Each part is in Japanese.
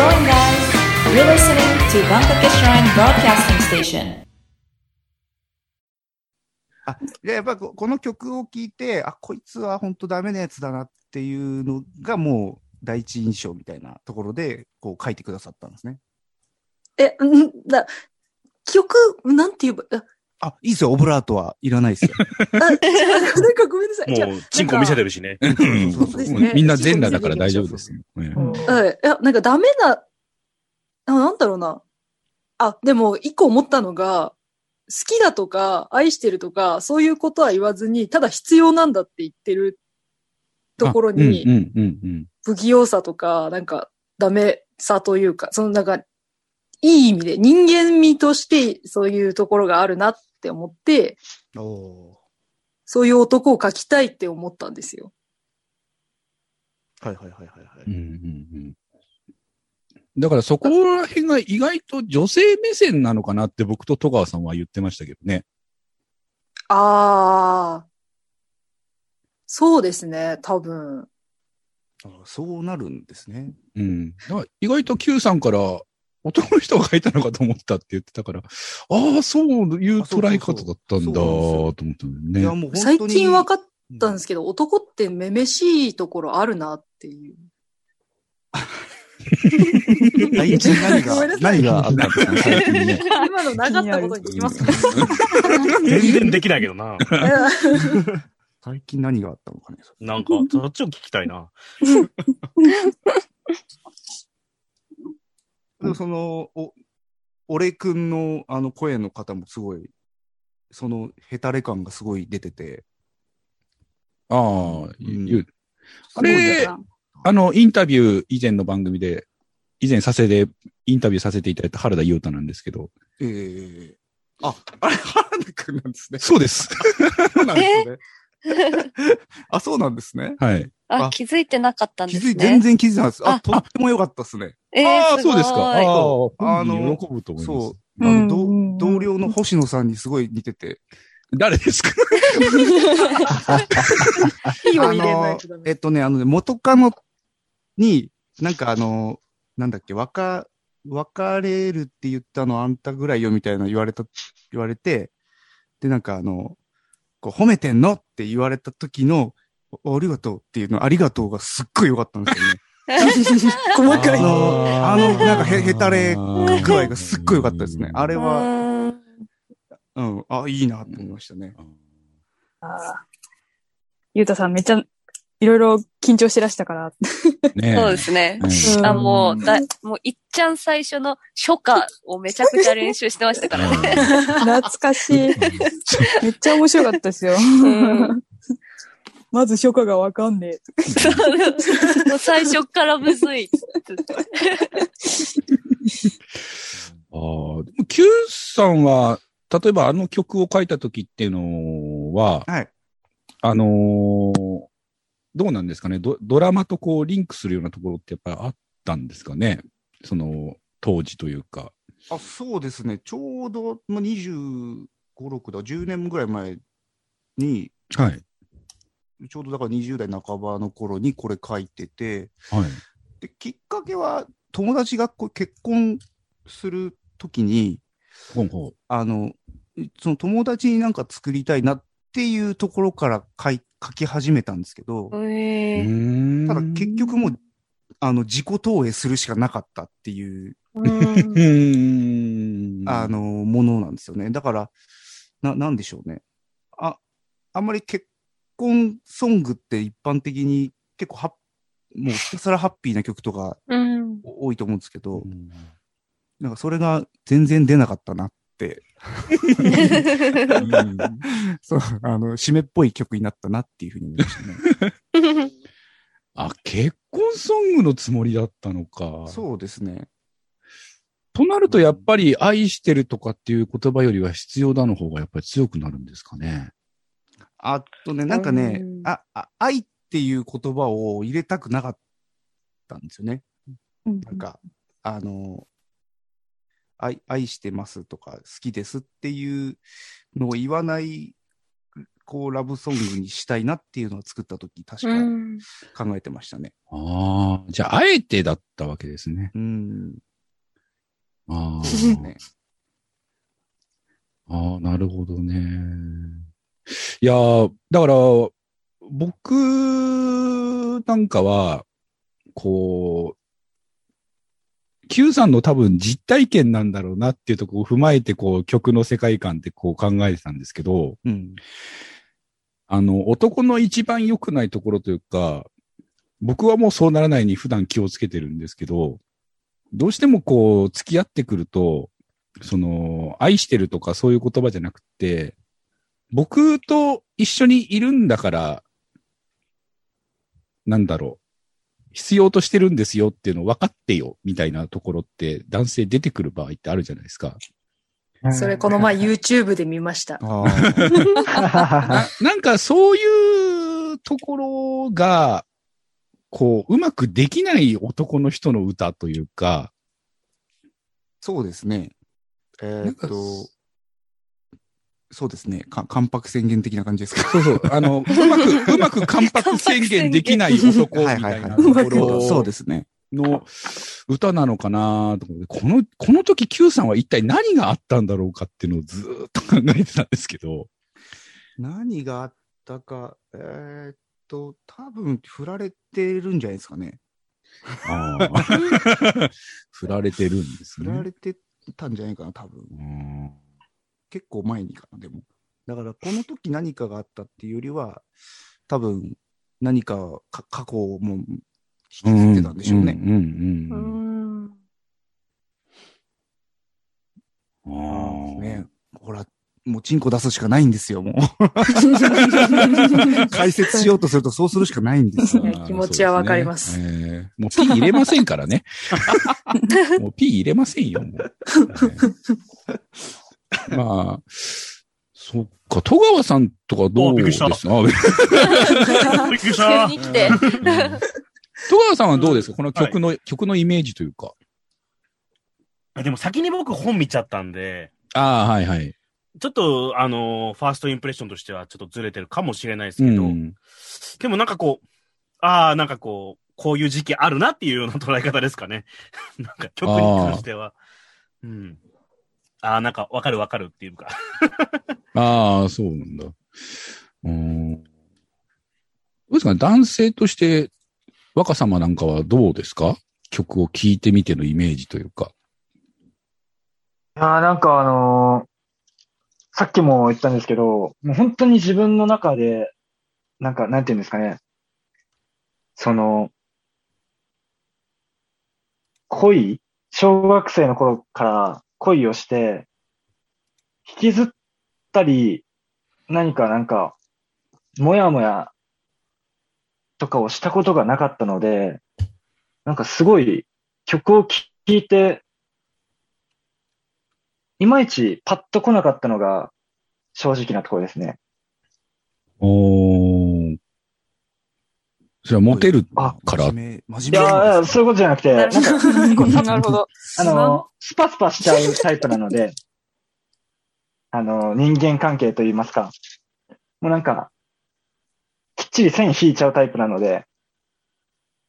going, guys? You're listening to Bangkok Shrine Broadcasting Station. あ、じゃあやっぱここの曲を聴いて、あ、こいつは本当ダメなやつだなっていうのがもう第一印象みたいなところで、こう書いてくださったんですね。え、んだ、曲、なんて言えば、あ、あ、いいですよ、オブラートはいらないですよ。あなんかごめんなさい。もう、チンコ見せてるしね。そうそうそうですねみんな全裸だから大丈夫ですうい。いや、なんかダメな、あ、なんだろうな。あ、でも、一個思ったのが、好きだとか、愛してるとか、そういうことは言わずに、ただ必要なんだって言ってるところに。不器用さとか、なんか、ダメさというか、そのなんか、いい意味で、人間味としてそういうところがあるなって思って、おそういう男を描きたいって思ったんですよ。ーはいはいはいはいはい。うんうんうんだからそこら辺が意外と女性目線なのかなって僕と戸川さんは言ってましたけどね。ああ。そうですね、多分。あそうなるんですね。うん。だから意外と Q さんから男の人が書いたのかと思ったって言ってたから、ああ、そういう捉え方だったんだと思ったんだよね。いやもう本最近分かったんですけど、男ってめめしいところあるなっていう。最近何が、何があったんですかね、最近ね。今のなかったことにできますか？全然できないけどな。最近何があったのかね。なんか、そっちを聞きたいな。でもその、お、俺くんのあの声の方もすごい、そのヘタレ感がすごい出てて、ああ、ん言う。あれ、あの、インタビュー以前の番組で、以前させで、インタビューさせていただいた原田裕太なんですけど、ええあ、あれ、原田くんなんですね。そうです。そうなんですね。あ、そうなんですね。はい。ああ、気づいてなかったん気づい、ですね。全然気づいてないです。あ、あとっても良かったですね。えーああ、そうですか。ああ、あ本の人喜ぶと思います。そう。あの、うん同同僚の星野さんにすごい似てて。誰ですか火を入れないとダメ。えっとね、あのね、元カノに、なんかあの、なんだっけ、わか、別れるって言ったのあんたぐらいよみたいな言われた、言われて、で、なんかあの、こう褒めてんのって言われた時の、おありがとうっていうの、ありがとうがすっごい良かったんですよね。細かい。あの、あの、なんかへ、へたれ具合がすっごい良かったですね。あれうは、うん、あ、いいなと思いましたね。ゆうたさんめっちゃ、いろいろ緊張してらしたから。ねそうですね。うんあ、もう、だ、もう、いっちゃん最初の初夏をめちゃくちゃ練習してましたからね。懐かしい。めっちゃ面白かったですよ。んまず初夏がわかんねえ。もう最初からむずい。ああ、でも Q さんは、例えばあの曲を書いた時っていうのは、はい。あのーどうなんですかね？ドドラマとこうリンクするようなところってやっぱりあったんですかね？その、当時というか。あ、そうですね。ちょうど、まあ、25、6だ、10年ぐらい前に、はい。ちょうどだから20代半ばの頃にこれ書いてて、はい。できっかけは友達がこう結婚するときに、ほんほあの、その友達になんか作りたいなっていうところから書い書き始めたんですけど、う。うえーただ結局もう、あの、自己投影するしかなかったっていう。あの、ものなんですよね。だから、な、なんでしょうね。あ、あんまり結婚ソングって一般的に結構は、もうひたすらハッピーな曲とかうん。多いと思うんですけどう、んなんかそれが全然出なかったなって、うん そう、あの、締めっぽい曲になったなっていうふうに思いましたね。あ、結婚ソングのつもりだったのか。そうですね。となると、やっぱり愛してるとかっていう言葉よりは必要だの方がやっぱり強くなるんですかね。あとね、なんかねう、んあ、あ愛っていう言葉を入れたくなかったんですよね。なんか、あの、愛、愛してますとか、好きですっていうのを言わないこう、ラブソングにしたいなっていうのを作った時、確うん。か考えてましたね。ああ、じゃあ、あえてだったわけですね。うん。あそうですね。あ、ああ、なるほどね。いやー、だから、僕なんかは、こう、Q さんの多分実体験なんだろうなっていうところを踏まえて、こう、曲の世界観ってこう考えてたんですけど、うん。あの、男の一番良くないところというか、僕はもうそうならないに普段気をつけてるんですけど、どうしてもこう、付き合ってくると、その、愛してるとかそういう言葉じゃなくて、僕と一緒にいるんだから、なんだろう、必要としてるんですよっていうの分かってよ、みたいなところって男性出てくる場合ってあるじゃないですか。それこの前 YouTube で見ました。ななんかそういうところが、こう、うまくできない男の人の歌というか、そうですね。えーなんかっと、そうですね。か関白宣言的な感じですか？そうそう、あの、うまく、うまく関白宣言できない男みたいなところそうですね。の歌なのかなと思って、この、この時 Q さんは一体何があったんだろうかっていうのをずーっと考えてたんですけど、何があったか、えーっと、多分振られてるんじゃないですかね。あー 振られてるんですね。振られてたんじゃないかな、多分。うん結構前にかな、でも。だから、この時何かがあったっていうよりは、多分、何かか過去をもう引きずってたんでしょうね。うんうんうんうん。あーねほら、もうチンコ出すしかないんですよ、もう。解説しようとするとそうするしかないんですよ。気持ちはわかりますそうですねえーもう P 入れませんからね。もう P 入れませんよ、もう。えー まあ、そっか、戸川さんとかどうですおびっくりしたかあびびっくりした急に来て。戸川さんはどうですか？この曲の、曲のイメージというか。あでも先に僕本見ちゃったんで、ああ、はいはい。ちょっと、あのーファーストインプレッションとしてはちょっとずれてるかもしれないですうけど、ん。でもなんかこう、ああ、なんかこう、こういう時期あるなっていうような捉え方ですかね。なんか曲に関しては。うん。ああ、なんかわかるわかるっていうか。ああ、そうなんだ。うん。どうですかね男性として、若様なんかはどうですか？曲を聴いてみてのイメージというか。いやーなんかあのーさっきも言ったんですけど、もう本当に自分の中で、なんか、なんていうんですかね。その、恋？小学生の頃から恋をして、引きずったり、何かなんか、もやもやとかをしたことがなかったので、なんかすごい曲を聴いて、いまいちパッと来なかったのが正直なところですね。お。それはモテるあから。真面目、い真面目やそういうことじゃなくて、な なんるか、なるほど。あの、スパスパしちゃうタイプなので、あの、人間関係といいますか。もうなんか、きっちり線引いちゃうタイプなので、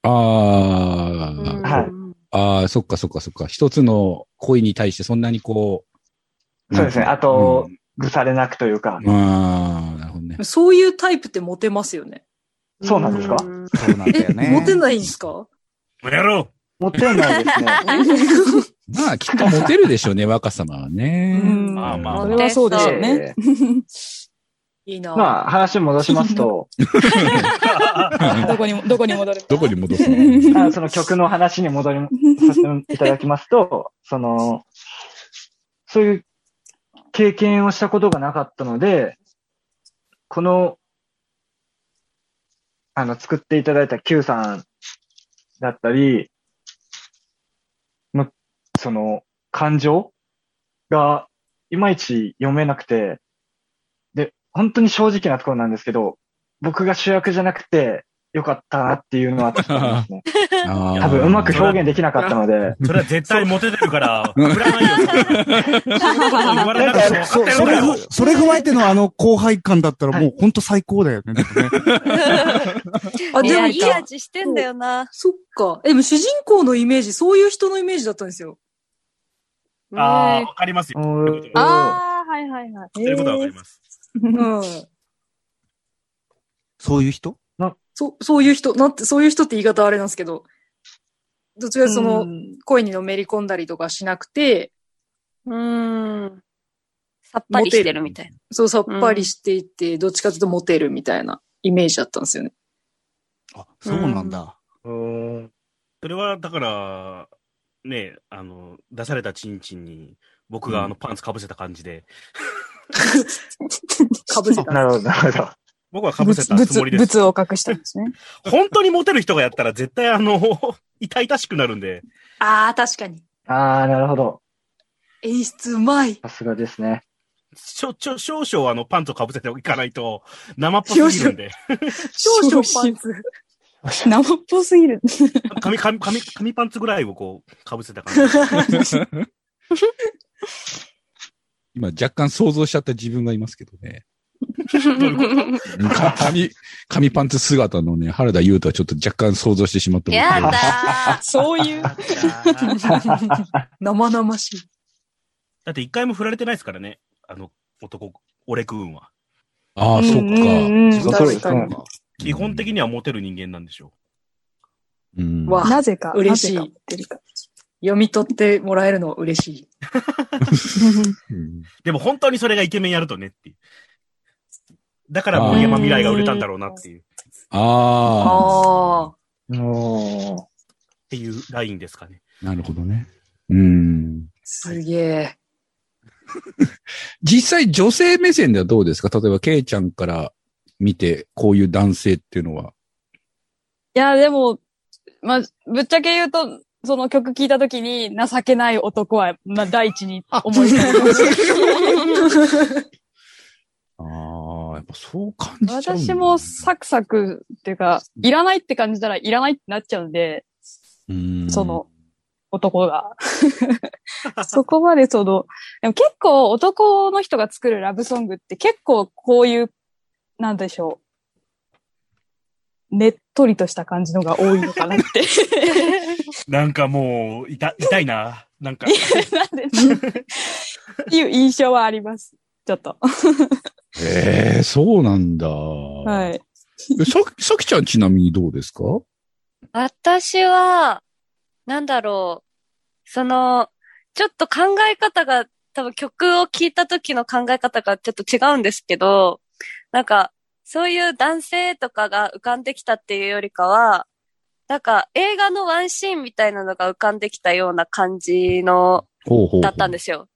あうんあ、はいああ、そっかそっかそっか。一つの恋に対してそんなにこう。そうですね。あと、ぐされなくというかう、ん、ああ、なるほどね。そういうタイプってモテますよね。そうなんですか？うんそうなんだよえ、ね。モテないんですか？やろモテないですね。まあ、きっとモテるでしょうね、若様はね。うんまあまあそれはそうでしょうね。えいいなーまあ、話戻しますと、どこにも、どこに戻るか。どこに戻すの？あその曲の話に戻りさせていただきますと、その、そういう経験をしたことがなかったので、この、あの、作っていただいた Q さんだったり、の、その、感情が、いまいち読めなくて、で、本当に正直なところなんですけど、僕が主役じゃなくて、良かったなっていうのはちょっとありますね。多分うまく表現できなかったので、それは絶対モテてるから、振らないよ。そうそそれふ、それ踏まえてのあの後輩感だったらもうほんと最高だよね。でもねあ、いや、でもいい味してんだよな。そっか。えでも主人公のイメージ、そういう人のイメージだったんですよ。ああ、ねわかりますよ。ああ、はいはいはい。ることはわかります。うん。そういう人？そ、そういう人、なんて、そういう人って言い方はあれなんですけど、どっちかというとその、うん恋にのめり込んだりとかしなくて、うーん。さっぱりしてるみたいな。そうさっぱりしていて、どっちかというとモテるみたいなイメージだったんですよね。あ、そうなんだ。うんそれは、だから、ね、あの、出されたチンチンに、僕があのパンツかぶせた感じで、かぶせた。なるほど、なるほど。僕はかぶせたつもり、です。物を隠したんですね。本当にモテる人がやったら絶対あの、痛々しくなるんで、ああ、確かに。ああ、なるほど。演出うまい。さすがですね。ちょ、ちょ、少々あのパンツをかぶせていかないと、生っぽすぎるんで、少々パンツ。生っぽすぎる。紙、紙、紙、紙パンツぐらいをこう、かぶせた感じ。今若干想像しちゃった自分がいますけどね。どういうこと？か紙、紙パンツ姿のね、原田優斗はちょっと若干想像してしまったや僕だ そういう。生々しい。だって一回も振られてないですからね。あの、男、俺くんは。ああ、そっか。基本的にはモテる人間なんでしょうん。わなぜか。嬉しい読み取ってもらえるの嬉しい。うんう。でも本当にそれがイケメンやるとねっていう。だから森山未来が売れたんだろうなっていう、っあああ。おーていうラインですかね。あ、なるほどね。うん。すげえ。実際女性目線ではどうですか？例えば、ケイちゃんから見て、こういう男性っていうのは。いや、でも、まあ、ぶっちゃけ言うと、その曲聴いたときに、情けない男は、まあ、第一に思い浮かびました。ああ、やっぱそう感じちゃうんだ私もサクサクっていうか、いらないって感じたらいらないってなっちゃうんで、うんその、男が。そこまでその、でも結構男の人が作るラブソングって結構こういう、なんでしょう。ねっとりとした感じのが多いのかなって。なんかもう、痛、痛いな。なんか、なんで、っていう印象はあります。ちょっと。ええそうなんだ。は。はいさ、さきちゃんちなみにどうですか？私は、なんだろう。その、ちょっと考え方が、多分曲を聴いた時の考え方がちょっと違うんですけど、なんか、そういう男性とかが浮かんできたっていうよりかは、なんか映画のワンシーンみたいなのが浮かんできたような感じの。だったんですよ。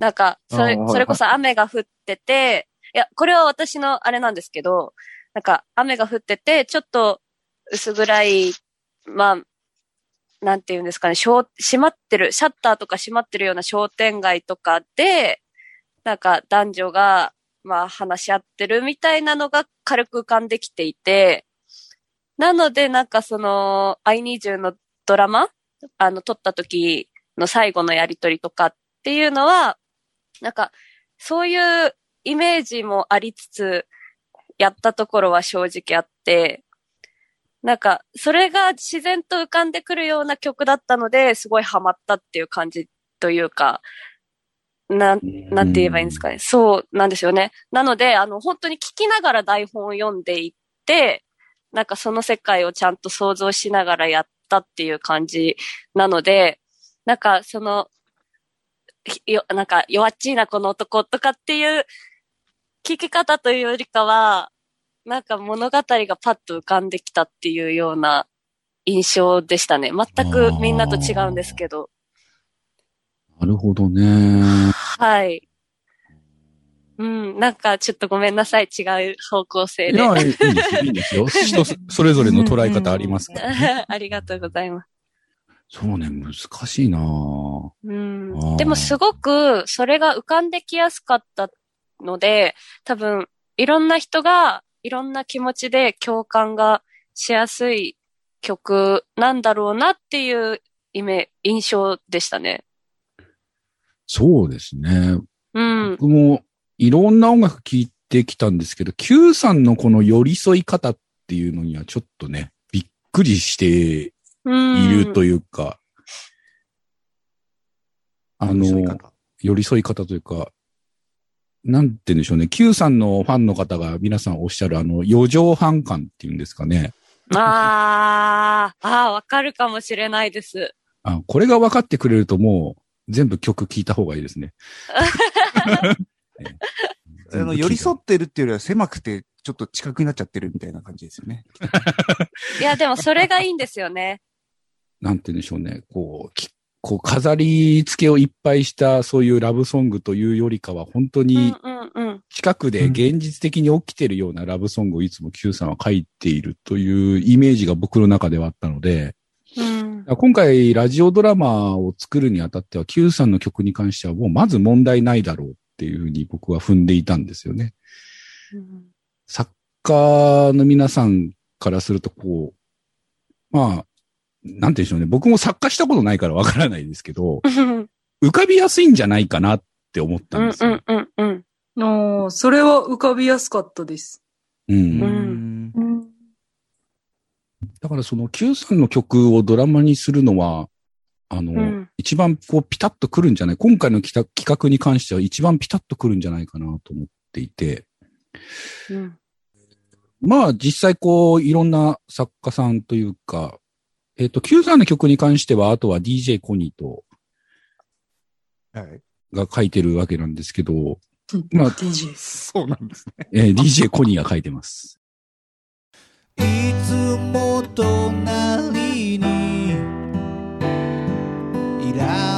なんか、それそれこそ雨が降ってて、いや、これは私のあれなんですけど、なんか、雨が降ってて、ちょっと薄暗い、まあ、なんていうんですかね、商閉まってる、シャッターとか閉まってるような商店街とかで、なんか男女が、まあ話し合ってるみたいなのが軽く浮かんできていて、なのでなんかその、I need you のドラマあの、撮った時の最後のやりとりとかっていうのは、なんか、そういうイメージもありつつ、やったところは正直あって、なんか、それが自然と浮かんでくるような曲だったので、すごいハマったっていう感じというか、なん、なんて言えばいいんですかね。そうなんですよね。なので、あの、本当に聞きながら台本を読んでいって、なんかその世界をちゃんと想像しながらやったっていう感じなので、なんかその、ひよ、なんか弱っちいなこの男とかっていう聞き方というよりかは、なんか物語がパッと浮かんできたっていうような印象でしたね。全くみんなと違うんですけど。なるほどね。はい。うん、なんかちょっとごめんなさい。違う方向性で。いや、いいですよ。いいですよ。人そそれぞれの捉え方ありますからね。ありがとうございます。そうね、難しいなぁうんでもすごくそれが浮かんできやすかったので、多分いろんな人がいろんな気持ちで共感がしやすい曲なんだろうなっていうイメ、印象でしたね。そうですね。うん。僕もいろんな音楽聴いてきたんですけど、Q さんのこの寄り添い方っていうのにはちょっとね、びっくりしてうん。いるというか、あの、寄り添い方というか、なんて言うんでしょうね。Q さんのファンの方が皆さんおっしゃるあの、四畳半感っていうんですかね。ああ、ああ、わかるかもしれないです。あ、これが分かってくれるともう全部曲聴いた方がいいですね。ね あの、寄り添ってるっていうよりは狭くて、ちょっと近くになっちゃってるみたいな感じですよね。いや、でもそれがいいんですよね。なんて言うんでしょうね。こう、きこう飾り付けをいっぱいしたそういうラブソングというよりかは本当うんに。近くで現実的に起きてるようなラブソングをいつも Q さんは書いているというイメージが僕の中ではあったので、うん。今回ラジオドラマを作るにあたっては Q さんの曲に関してはもうまず問題ないだろうっていうふうに僕は踏んでいたんですよね。うん作家の皆さんからするとこう、まあ、なんて言うんでしょうね。僕も作家したことないからわからないですけど、うん浮かびやすいんじゃないかなって思ったうんんですよ。うんうん。おーそれは浮かびやすかったです。うんうんうん。だからその Q さんの曲をドラマにするのは、あの、うん一番こうピタッとくるんじゃない？今回の企画企画に関しては一番ピタッとくるんじゃないかなと思っていて、うんまあ実際こういろんな作家さんというか、えっ、と Q さんの曲に関してはあとは DJ コニーとはい。が書いてるわけなんですけど、まあ DJ。そうなんですね。えー DJ コニーが書いてます。いつも隣にいら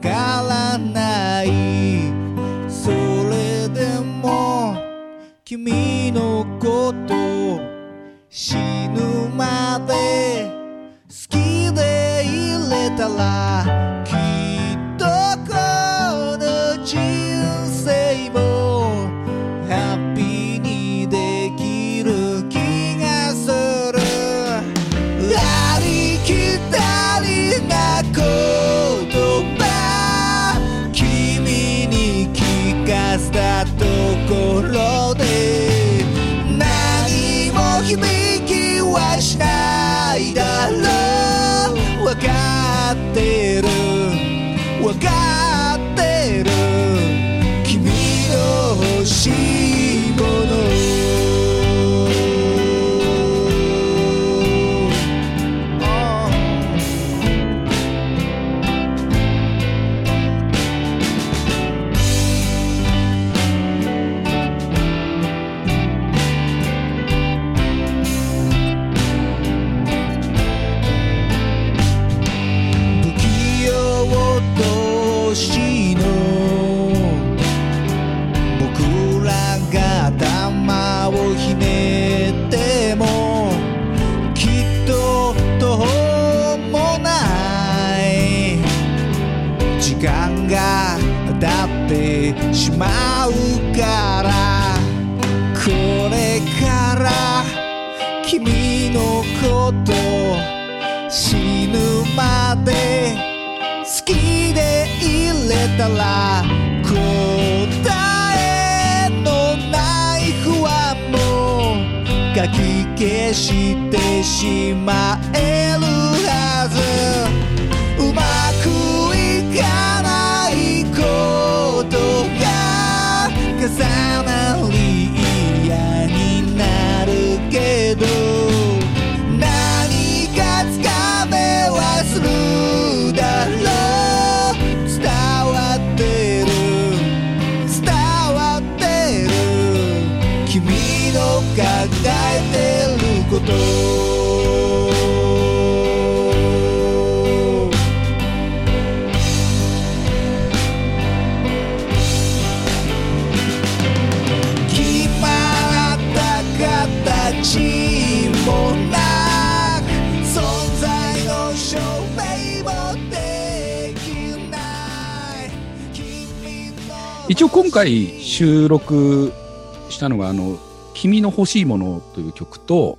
からない。それでも君のこと死ぬまで好きでいれたらき消してしまえる一応今回収録したのが、あの、君の欲しいものという曲と、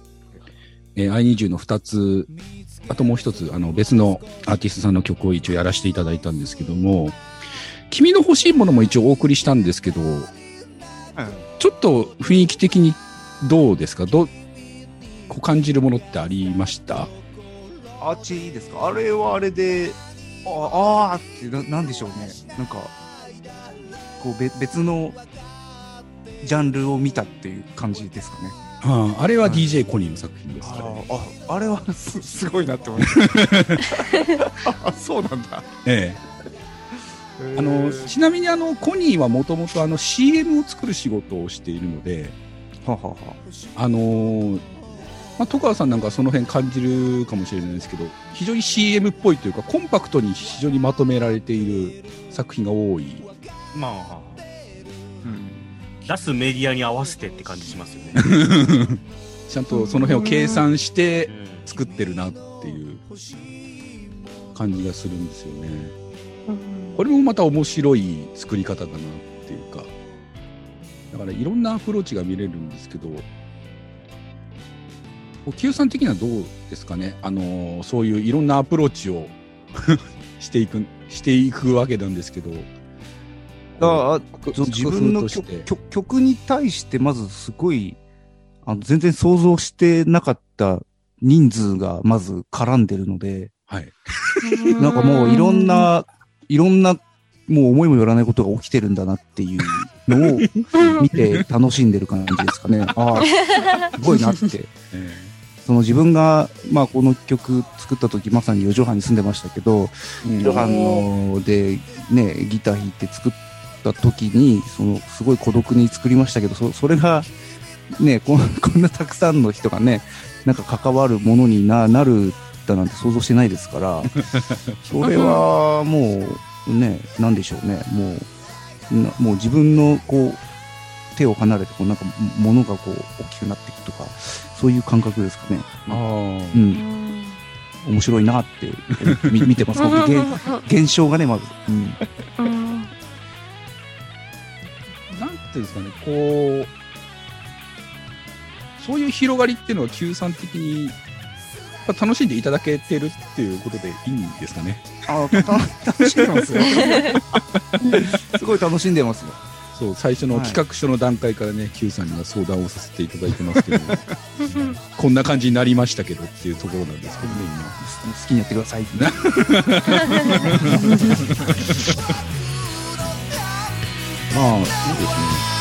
えー、i20 の2つ、あともう一つ、あの、別のアーティストさんの曲を一応やらせていただいたんですけども、君の欲しいものも一応お送りしたんですけど、うんちょっと雰囲気的にどうですか？ど、こう感じるものってありました？アーチいいですか？あれはあれで、ああってな、なんでしょうね。なんか、こうべ別のジャンルを見たっていう感じですかね。あああれは DJ コニーの作品ですあから、あ、あれはす すごいなって思いました。あ、そうなんだ。ええ。あの、ちなみにあの、コニーはもともとあの CM を作る仕事をしているので、はははあのーまあ、戸川さんなんかその辺感じるかもしれないですけど、非常に CM っぽいというか、コンパクトに非常にまとめられている作品が多い。まあ、うん。出すメディアに合わせてって感じしますよね。ちゃんとその辺を計算してうん作ってるなっていう感じがするんですよね。これもまた面白い作り方だなっていうか。だからいろんなアプローチが見れるんですけど、お清さん的にはどうですかね？あのーそういういろんなアプローチを していく、していくわけなんですけど。あその自分の曲曲曲に対してまずすごいあの全然想像してなかった人数がまず絡んでるので、はい。なんかもういろんな、いろんな、もう思いもよらないことが起きてるんだなっていうのを 見て楽しんでる感じですかね。ああ、すごいなって。えその自分が、まあこの曲作った時まさに四畳半に住んでましたけど、ー四畳半のでね、ギター弾いて作った時に、そのすごい孤独に作りましたけど、そそれがねこん、こんなたくさんの人がね、なんか関わるものにななるだなんて想像してないですから、それはもうね、なんでしょうね、もう、なもう自分のこう、手を離れて、こうなんか物がこう大きくなっていくとか、そういう感覚ですかね。ああう。ん、面白いなって見見てます。現象がね、まず。うんいうんですかね、こう、そういう広がりっていうのは、Q さん的に、楽しんでいただけてるっていうことでいいんですかね。あた楽しんでますよ。すごい楽しんでますよ。そう、最初のはい企画書の段階からね、Q さんには相談をさせていただいてますけど、こんな感じになりましたけどっていうところなんですけどね、好きにやってください。今。まあ、そうですね。